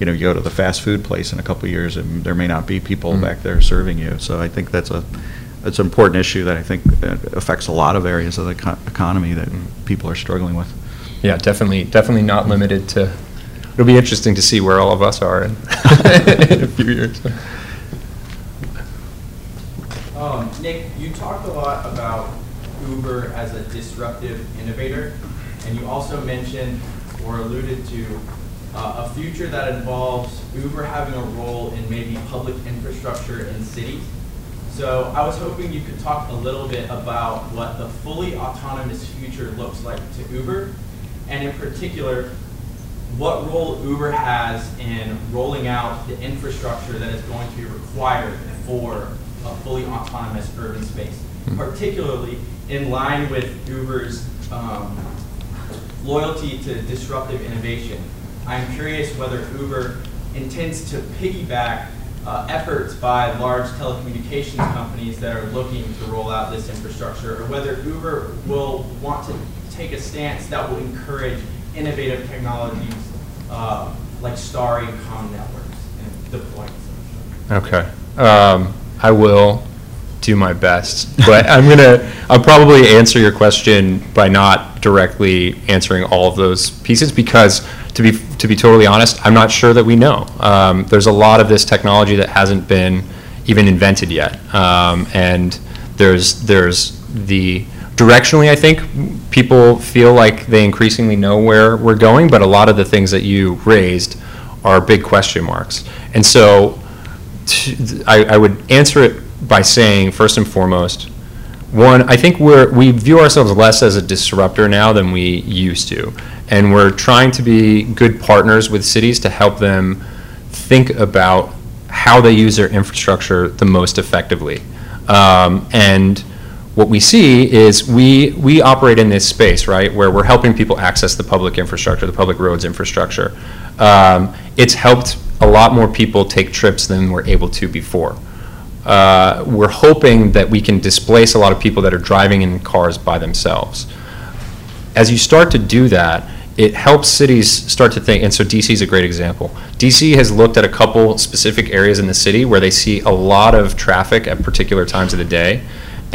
you know, you go to the fast food place in a couple of years, and there may not be people Mhm. back there serving you. So I think that's a, it's an important issue that I think uh, affects a lot of areas of the co- economy that Mhm. people are struggling with. Yeah, definitely, definitely not limited to. It'll be interesting to see where all of us are in, [LAUGHS] in a few years. Um, Nick, you talked a lot about Uber as a disruptive innovator. And you also mentioned or alluded to uh, a future that involves Uber having a role in maybe public infrastructure in cities. So I was hoping you could talk a little bit about what the fully autonomous future looks like to Uber, and in particular, what role Uber has in rolling out the infrastructure that is going to be required for a fully autonomous urban space, particularly in line with Uber's um, loyalty to disruptive innovation. I'm curious whether Uber intends to piggyback uh, efforts by large telecommunications companies that are looking to roll out this infrastructure, or whether Uber will want to take a stance that will encourage innovative technologies uh, like starring comm networks and deploying. Okay. Um, I will do my best, but I'm gonna, I'll probably answer your question by not directly answering all of those pieces because to be, to be totally honest, I'm not sure that we know. Um, there's a lot of this technology that hasn't been even invented yet. Um, and there's, there's the, directionally, I think, people feel like they increasingly know where we're going, but a lot of the things that you raised are big question marks. And so I—I would answer it by saying, first and foremost, one, I think we're, we view ourselves less as a disruptor now than we used to. And we're trying to be good partners with cities to help them think about how they use their infrastructure the most effectively. Um, and what we see is we, we operate in this space, right, where we're helping people access the public infrastructure, the public roads infrastructure. Um, it's helped a lot more people take trips than we're able to before. Uh, we're hoping that we can displace a lot of people that are driving in cars by themselves. As you start to do that, it helps cities start to think, and so DC is a great example. DC has looked at a couple specific areas in the city where they see a lot of traffic at particular times of the day,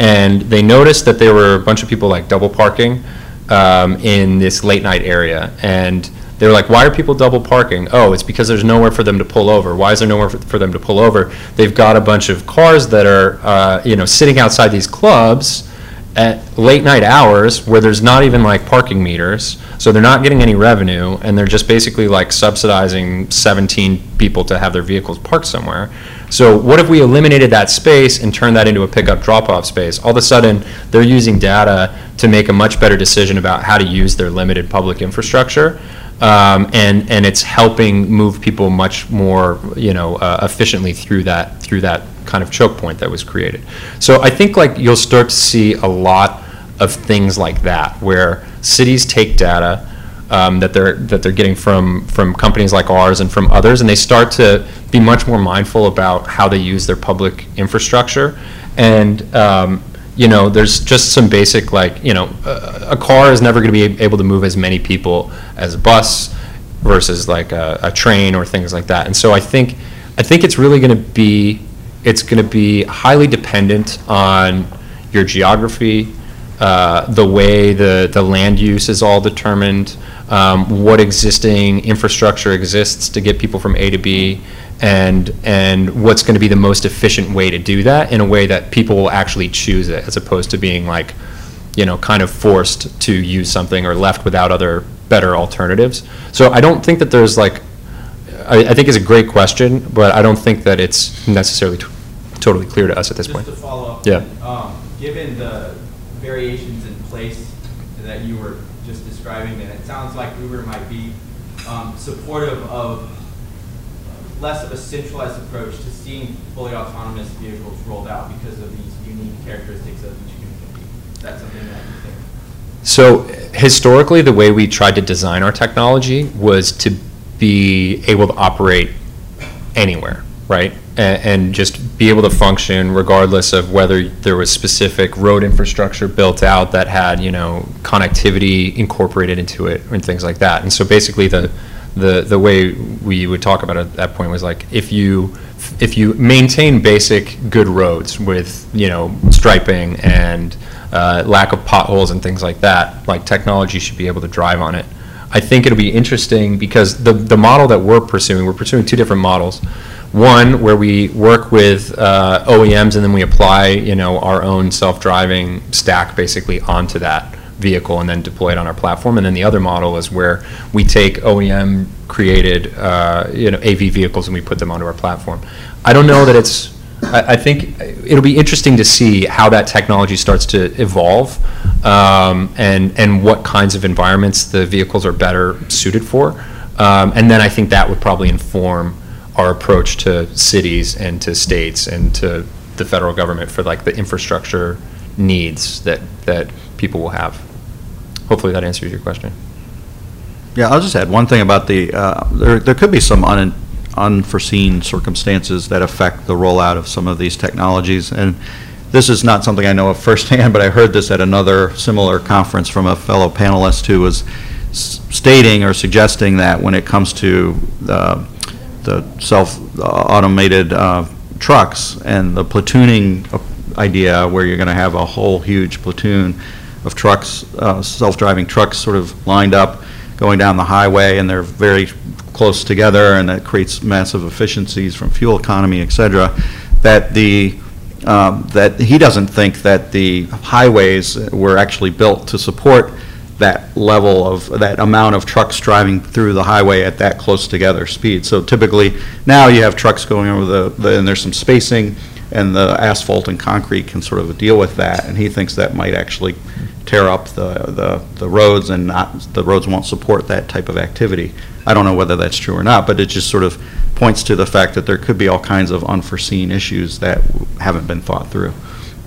and they noticed that there were a bunch of people like double parking um, in this late night area, and they were like, "Why are people double parking?" Oh, it's because there's nowhere for them to pull over. Why is there nowhere for, them to pull over? They've got a bunch of cars that are, uh, you know, sitting outside these clubs at late night hours where there's not even like parking meters, so they're not getting any revenue, and they're just basically like subsidizing 17 people to have their vehicles parked somewhere. So what if we eliminated that space and turned that into a pickup drop-off space? All of a sudden, they're using data to make a much better decision about how to use their limited public infrastructure. Um, and, and it's helping move people much more, you know, uh, efficiently through that, through that kind of choke point that was created. So I think like you'll start to see a lot of things like that, where cities take data um, that they're that they're getting from from companies like ours and from others, and they start to be much more mindful about how they use their public infrastructure. And um, you know, there's just some basic like you know, a, a car is never going to be able to move as many people as a bus versus like a, a train or things like that. And so I think I think it's really going to be it's going to be highly dependent on your geography, uh, the way the, the land use is all determined, um, what existing infrastructure exists to get people from A to B, and, and what's going to be the most efficient way to do that in a way that people will actually choose it, as opposed to being like, you know, kind of forced to use something or left without other better alternatives. So I don't think that there's like, I, I think it's a great question, but I don't think that it's necessarily t- totally clear to us at this point. Just to follow up. Yeah. um, Given the variations in place that you were just describing, then it sounds like Uber might be um, supportive of less of a centralized approach to seeing fully autonomous vehicles rolled out because of these unique characteristics of each community. Is that something that you think? So historically, the way we tried to design our technology was to be able to operate anywhere, right? And, and just be able to function regardless of whether there was specific road infrastructure built out that had, you know, connectivity incorporated into it and things like that. And so basically, the the the way we would talk about it at that point was like if you if you maintain basic good roads with you know striping and uh, lack of potholes and things like that, like technology should be able to drive on it. I think it'll be interesting because the the model that we're pursuing, we're pursuing two different models. One, where we work with uh, OEMs and then we apply, you know, our own self-driving stack basically onto that vehicle and then deploy it on our platform. And then the other model is where we take OEM-created, uh, you know, AV vehicles and we put them onto our platform. I don't know that it's, I, I think it'll be interesting to see how that technology starts to evolve um, and, and what kinds of environments the vehicles are better suited for. Um, and then I think that would probably inform our approach to cities and to states and to the federal government for like the infrastructure needs that, that people will have. Hopefully that answers your question. Yeah, I'll just add one thing about the, uh, there, there could be some un- unforeseen circumstances that affect the rollout of some of these technologies. And this is not something I know of firsthand, [LAUGHS] but I heard this at another similar conference from a fellow panelist who was stating or suggesting that when it comes to the, the self-automated uh, trucks and the platooning idea where you're going to have a whole huge platoon of trucks, uh, self-driving trucks sort of lined up going down the highway and they're very close together and that creates massive efficiencies from fuel economy, et cetera, that the, um, that he doesn't think that the highways were actually built to support that level of, that amount of trucks driving through the highway at that close together speed. So typically, now you have trucks going over the, the- and there's some spacing, and the asphalt and concrete can sort of deal with that, and he thinks that might actually tear up the, the, the roads and not, the roads won't support that type of activity. I don't know whether that's true or not, but it just sort of points to the fact that there could be all kinds of unforeseen issues that haven't been thought through.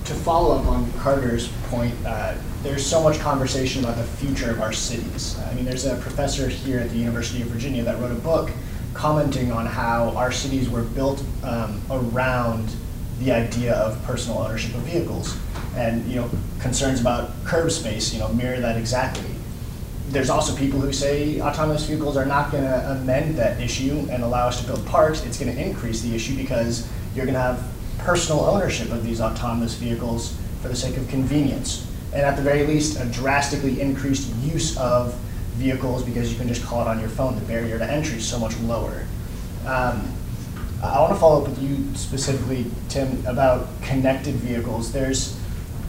To follow up on Carter's point, uh, there's so much conversation about the future of our cities. I mean, there's a professor here at the University of Virginia that wrote a book commenting on how our cities were built um, around the idea of personal ownership of vehicles. And, you know, concerns about curb space, you know, mirror that exactly. There's also people who say autonomous vehicles are not going to amend that issue and allow us to build parks. It's going to increase the issue because you're going to have personal ownership of these autonomous vehicles for the sake of convenience. And at the very least, a drastically increased use of vehicles because you can just call it on your phone. The barrier to entry is so much lower. Um, I want to follow up with you specifically, Tim, about connected vehicles. There's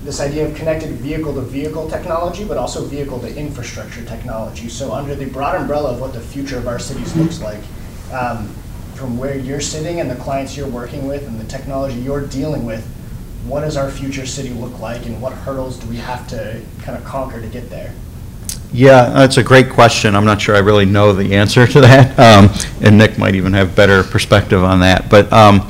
this idea of connected vehicle to vehicle technology, but also vehicle to infrastructure technology. So, under the broad umbrella of what the future of our cities looks like, um, from where you're sitting and the clients you're working with and the technology you're dealing with, what does our future city look like, and what hurdles do we have to kind of conquer to get there? Yeah, that's a great question. I'm not sure I really know the answer to that, [LAUGHS] um, and Nick might even have better perspective on that. But um,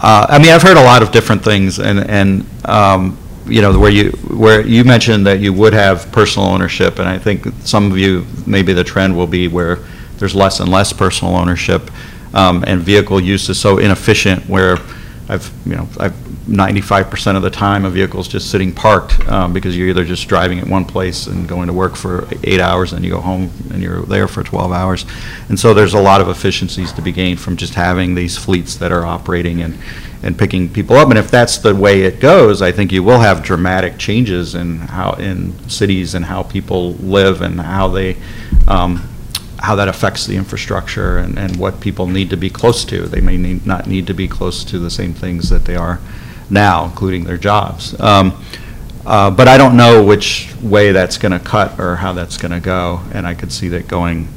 uh, I mean, I've heard a lot of different things, and and um, you know, where you where you mentioned that you would have personal ownership, and I think some of you maybe the trend will be where there's less and less personal ownership, um, and vehicle use is so inefficient where I've you know I've 95% of the time a vehicle's just sitting parked um, because you're either just driving at one place and going to work for eight hours and you go home and you're there for 12 hours. And so there's a lot of efficiencies to be gained from just having these fleets that are operating and, and picking people up. And if that's the way it goes, I think you will have dramatic changes in how, in cities and how people live and how they, um, how that affects the infrastructure and, and what people need to be close to. They may need, not need to be close to the same things that they are now, including their jobs. Um, uh, But I don't know which way that's going to cut or how that's going to go, and I could see that going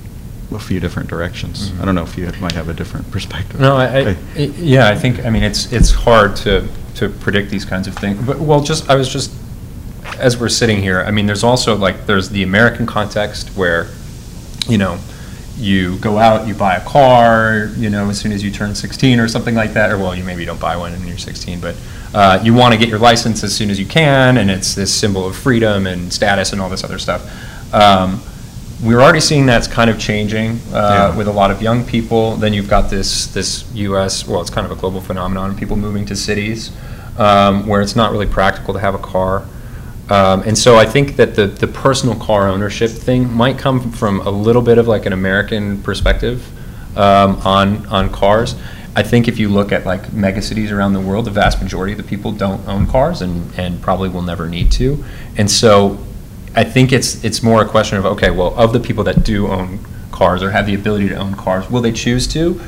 a few different directions. I don't know if you might have a different perspective. No, I, I, I- yeah, I think, I mean, it's, it's hard to, to predict these kinds of things. But, well, just, I was just, as we're sitting here, I mean, there's also like, there's the American context where, you know, you go out, you buy a car, you know, as soon as you turn 16 or something like that, or well, you maybe don't buy one when you're 16, but uh, you want to get your license as soon as you can, and it's this symbol of freedom and status and all this other stuff. Um, we're already seeing that's kind of changing uh, Yeah. with a lot of young people. Then you've got this this U.S. well, it's kind of a global phenomenon. People moving to cities um, where it's not really practical to have a car. Um, and so I think that the, the personal car ownership thing might come from a little bit of like an American perspective um, on on cars. I think if you look at like megacities around the world, the vast majority of the people don't own cars and, and probably will never need to. And so I think it's it's more a question of okay, well, of the people that do own cars or have the ability to own cars, will they choose to,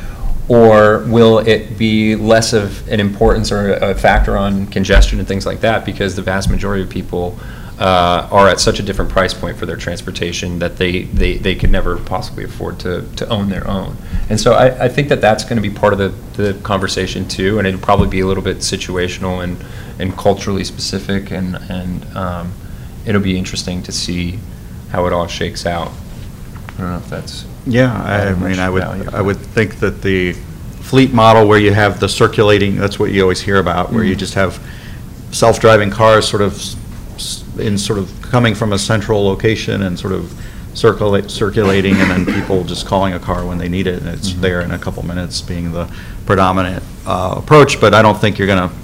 Or will it be less of an importance or a factor on congestion and things like that? Because the vast majority of people uh, are at such a different price point for their transportation that they, they, they could never possibly afford to, to own their own. And so I, I think that that's going to be part of the, the conversation too, and it'll probably be a little bit situational and, and culturally specific, and, and um, it'll be interesting to see how it all shakes out. I don't know if that's. Yeah, I mean, much I would, value. I would think that the fleet model where you have the circulating, that's what you always hear about, where you Mhm. just have self-driving cars sort of s- s- in sort of coming from a central location and sort of circulate, circulating, and then people just calling a car when they need it, and it's Mhm. there in a couple minutes being the predominant uh, approach, but I don't think you're going to,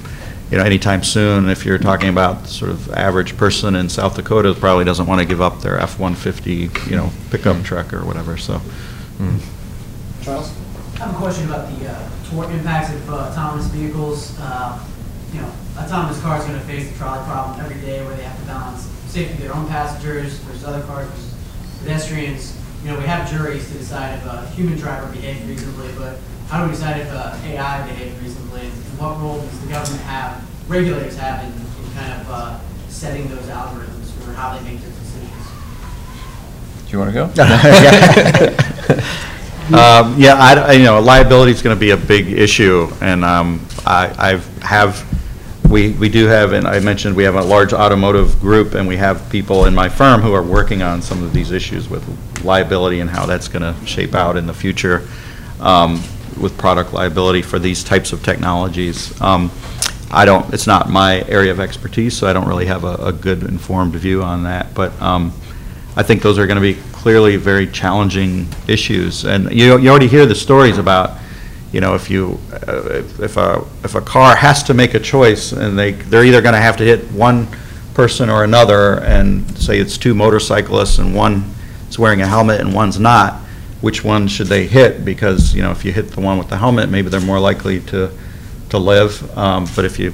you know, anytime soon, if you're talking about sort of average person in South Dakota, probably doesn't want to give up their F-150, you know, pickup truck or whatever, so. Mm. Charles? I have a question about the uh, tort impacts of uh, autonomous vehicles. Uh, You know, autonomous cars are going to face the trolley problem every day where they have to balance safety of their own passengers versus other cars versus pedestrians. You know, we have juries to decide if a human driver behaved reasonably, but how do we decide if uh, AI behaved reasonably? And what role does the government have, regulators have in in kind of uh, setting those algorithms for how they make their decisions? Do you want to go? [LAUGHS] [LAUGHS] Um, Yeah, I, I- you know, liability is going to be a big issue, and um, I, I've, have, we, we do have, and I mentioned, we have a large automotive group, and we have people in my firm who are working on some of these issues with liability and how that's going to shape out in the future um, with product liability for these types of technologies. Um, I don't, it's not my area of expertise, so I don't really have a, a good informed view on that, but um, I think those are going to be clearly very challenging issues. And you, you already hear the stories about, you know, if you, uh, if if a, if a car has to make a choice and they, they're either going to have to hit one person or another and say it's two motorcyclists and one is wearing a helmet and one's not, which one should they hit? Because, you know, if you hit the one with the helmet, maybe they're more likely to, to live. Um, But if you,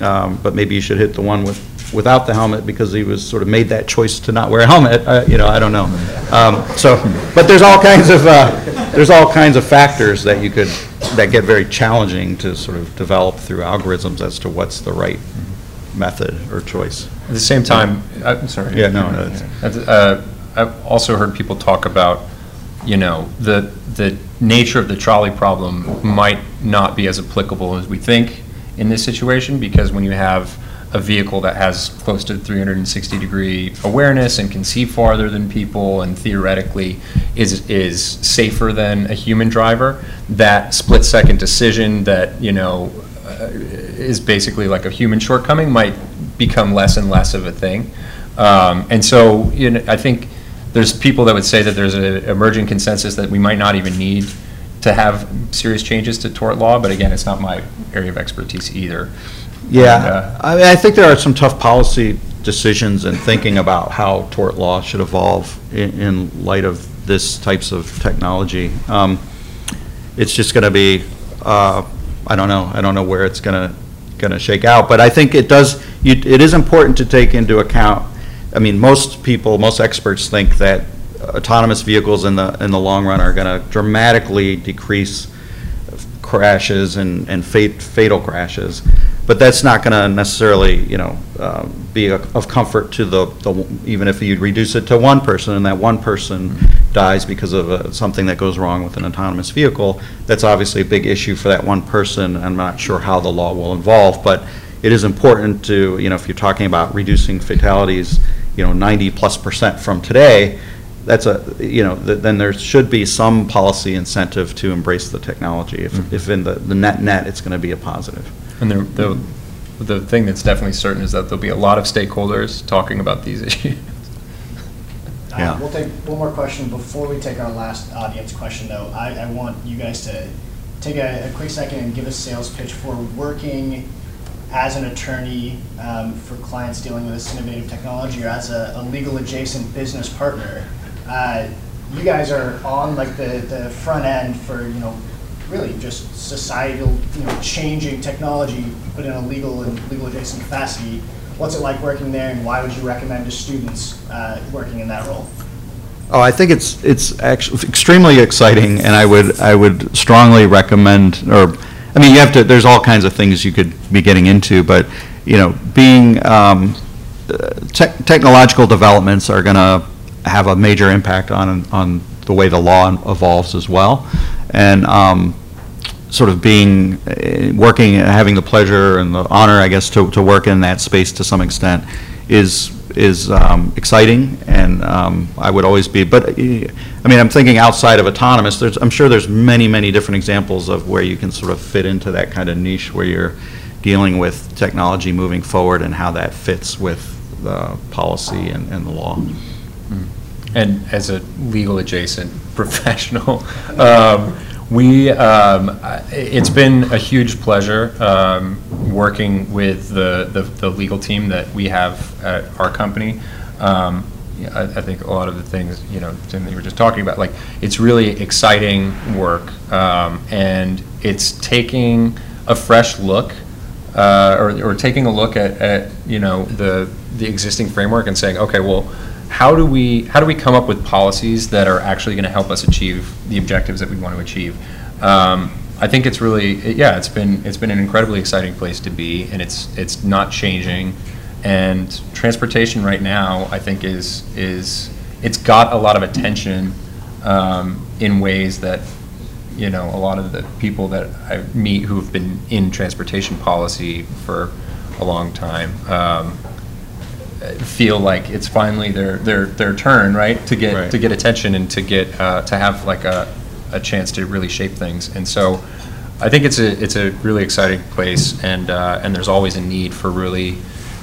um, but maybe you should hit the one with, without the helmet because he was sort of made that choice to not wear a helmet, uh, you know, I don't know. Um, So, but there's all kinds of, uh, there's all kinds of factors that you could, that get very challenging to sort of develop through algorithms as to what's the right method or choice. At the same time, I'm sorry. Yeah, no, no, uh, I've also heard people talk about, you know, the, the nature of the trolley problem might not be as applicable as we think in this situation, because when you have a vehicle that has close to 360-degree awareness and can see farther than people and theoretically is, is safer than a human driver, that split-second decision that, you know, uh, is basically like a human shortcoming might become less and less of a thing. Um, And so, you know, I think there's people that would say that there's an emerging consensus that we might not even need to have serious changes to tort law, but again, it's not my area of expertise either. And, Yeah, uh, I mean, I think there are some tough policy decisions and thinking about how tort law should evolve in, in light of this types of technology. Um, It's just going to be, uh, I don't know, I don't know where it's going to, going to shake out, but I think it does, you- it is important to take into account, I mean, most people, most experts think that autonomous vehicles in the, in the long run are going to dramatically decrease crashes and, and fat- fatal crashes. But that's not going to necessarily, you know, um, be of comfort to the, the- even if you reduce it to one person and that one person dies because of uh, something that goes wrong with an autonomous vehicle, that's obviously a big issue for that one person. I'm not sure how the law will evolve, but it is important to, you know, if you're talking about reducing fatalities, you know, 90-plus percent from today, that's a, you know, th- then there should be some policy incentive to embrace the technology. If, if in the, the net-net, it's going to be a positive. And there, the, the thing that's definitely certain is that there'll be a lot of stakeholders talking about these [LAUGHS] issues. Uh, Yeah. We'll take one more question before we take our last audience question, though. I, I want you guys to take a, a quick second and give a sales pitch for working as an attorney um, for clients dealing with this innovative technology or as a, a legal adjacent business partner. Uh, you guys are on like the, the front end for, you know, really just societal, you know, changing technology, but in a legal and legal adjacent capacity. What's it like working there, and why would you recommend to students uh, working in that role? Oh, I think it's, it's actually extremely exciting, and I would, I would strongly recommend, or, I mean, you have to, there's all kinds of things you could be getting into, but, you know, being, um, uh, tech- technological developments are going to have a major impact on, on the way the law evolves as well. And um, sort of being, eh, working, having the pleasure and the honor, I guess, to, to work in that space to some extent is, is um, exciting, and um, I would always be, but, I mean, I'm thinking outside of autonomous, there's, I'm sure there's many, many different examples of where you can sort of fit into that kind of niche where you're dealing with technology moving forward and how that fits with the policy and, and the law. And as a legal adjacent [LAUGHS] professional, um, we, um, it's been a huge pleasure um, working with the, the the legal team that we have at our company. Um, I, I think a lot of the things, you know, Tim, that you were just talking about, like, it's really exciting work. um, And it's taking a fresh look uh, or, or taking a look at, at, you know, the, the existing framework and saying, okay, well, how do we, how do we come up with policies that are actually going to help us achieve the objectives that we want to achieve? Um, I think it's really, yeah, it's been, it's been an incredibly exciting place to be, and it's, it's not changing. And transportation right now, I think is, is, it's got a lot of attention um, in ways that you know, a lot of the people that I meet who've been in transportation policy for a long time um, feel like it's finally their, their, their turn, right? To get, Right. to get attention and to get, uh, to have like a, a chance to really shape things. And so I think it's a, it's a really exciting place and, uh, and there's always a need for really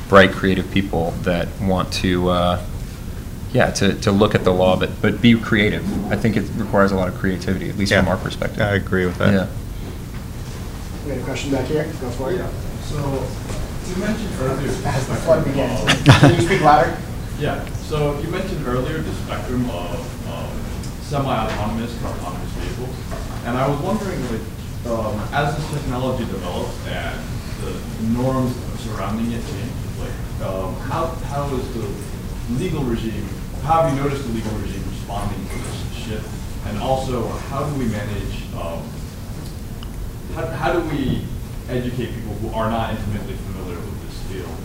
bright, creative people that want to, uh, yeah, to, to look at the law, but, but be creative. I think it requires a lot of creativity, at least from our perspective. I agree with that. Yeah. We have a question back here, go for it. Yeah. So, you mentioned earlier. As the spectrum fun begins. Can you speak louder? Yeah, so you mentioned earlier the spectrum of um, semi-autonomous and autonomous vehicles. And I was wondering, like, um, as this technology develops and the norms surrounding it change, like, um, how, how is the legal regime, how have you noticed the legal regime responding to this shift? And also, how do we manage, um, how, how do we educate people who are not intimately familiar with this field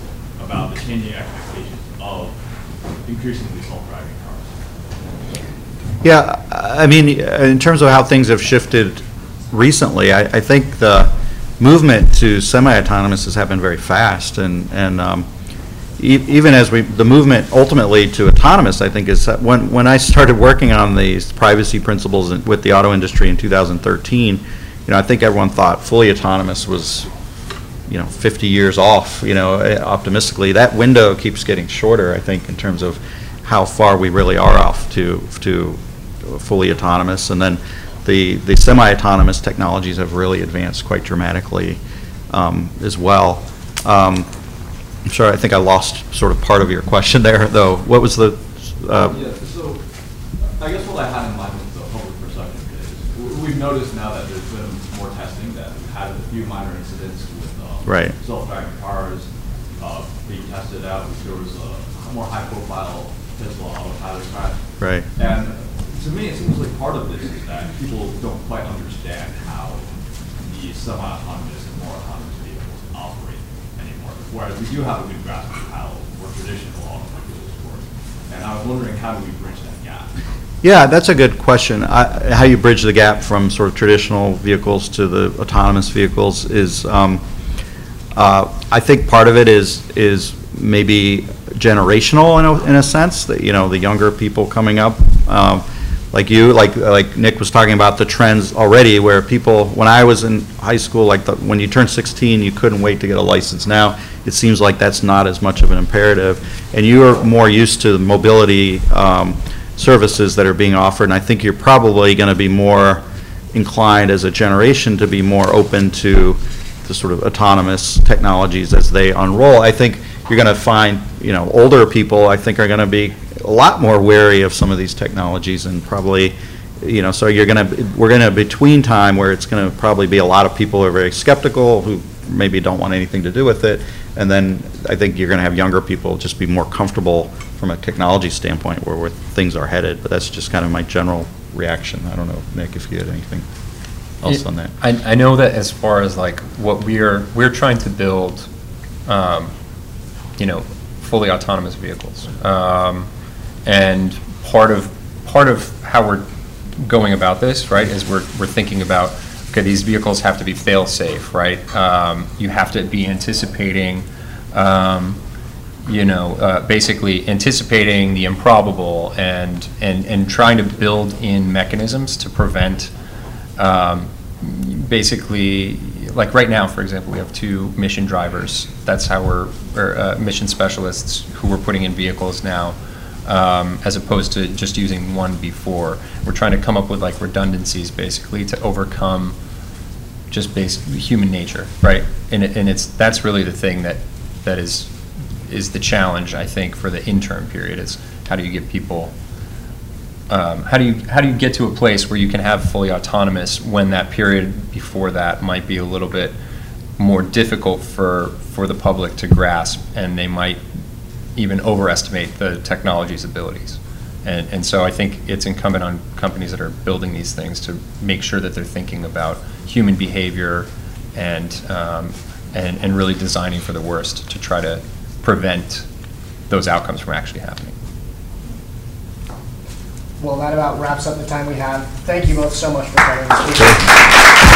about the changing expectations of increasingly self-driving cars? Yeah, I mean, in terms of how things have shifted recently, I, I think the movement to semi-autonomous has happened very fast, and, and um, even as we, the movement ultimately to autonomous, I think, is, when, when I started working on these privacy principles with the auto industry in 2013, you know, I think everyone thought fully autonomous was, you know, 50 years off, you know, eh, optimistically. That window keeps getting shorter, I think, in terms of how far we really are off to, to fully autonomous. And then the, the semi-autonomous technologies have really advanced quite dramatically um, as well. Um, I'm sorry, I think I lost sort of part of your question there, though. What was the, uh, Yeah, so I guess what I had in mind with the public perception is, we've noticed now that there's been more testing, that we've had a few minor incidents with um, Right. self-driving cars uh, being tested out. There was a more high-profile Tesla autopilot crash. right? And to me, it seems like part of this is that people don't quite understand how the semi-autonomous and more autonomous vehicles operate anymore. Whereas we do have a good grasp of how more traditional automobiles work. And I was wondering, how do we bridge that gap? Yeah, that's a good question. I- How you bridge the gap from sort of traditional vehicles to the autonomous vehicles is, um, uh, I think part of it is, is maybe generational in a, in a sense, that, you know, the younger people coming up, um, like you, like, like Nick was talking about the trends already, where people, when I was in high school, like, the- when you turned 16, you couldn't wait to get a license. Now, it seems like that's not as much of an imperative, and you are more used to mobility um, services that are being offered, and I think you're probably going to be more inclined as a generation to be more open to the sort of autonomous technologies as they unroll. I think you're going to find, you know, older people, I think, are going to be a lot more wary of some of these technologies and probably, you know, so you're going to, we're going to between time where it's going to probably be a lot of people who are very skeptical, who maybe don't want anything to do with it, and then I think you're going to have younger people just be more comfortable from a technology standpoint, where, where things are headed, but that's just kind of my general reaction. I don't know, Nick, if you had anything else on that. I, I know that as far as like what we're, we're trying to build, um, you know, fully autonomous vehicles. Um, and part of, part of how we're going about this, right, is we're, we're thinking about, okay, these vehicles have to be fail-safe, right? Um, you have to be anticipating, um, you know, uh, basically anticipating the improbable and, and, and trying to build in mechanisms to prevent, um, basically, like right now, for example, we have two mission drivers. That's how we're, or uh, mission specialists who we're putting in vehicles now, um, as opposed to just using one before. We're trying to come up with like redundancies, basically, to overcome just base, human nature, right? And it, and it's, that's really the thing that, that is, is the challenge, I think, for the interim period, is how do you get people, um, how do you, how do you get to a place where you can have fully autonomous when that period before that might be a little bit more difficult for, for the public to grasp, and they might even overestimate the technology's abilities. And, and so I think it's incumbent on companies that are building these things to make sure that they're thinking about human behavior and, um, and, and really designing for the worst to try to prevent those outcomes from actually happening. Well, that about wraps up the time we have. Thank you both so much for coming.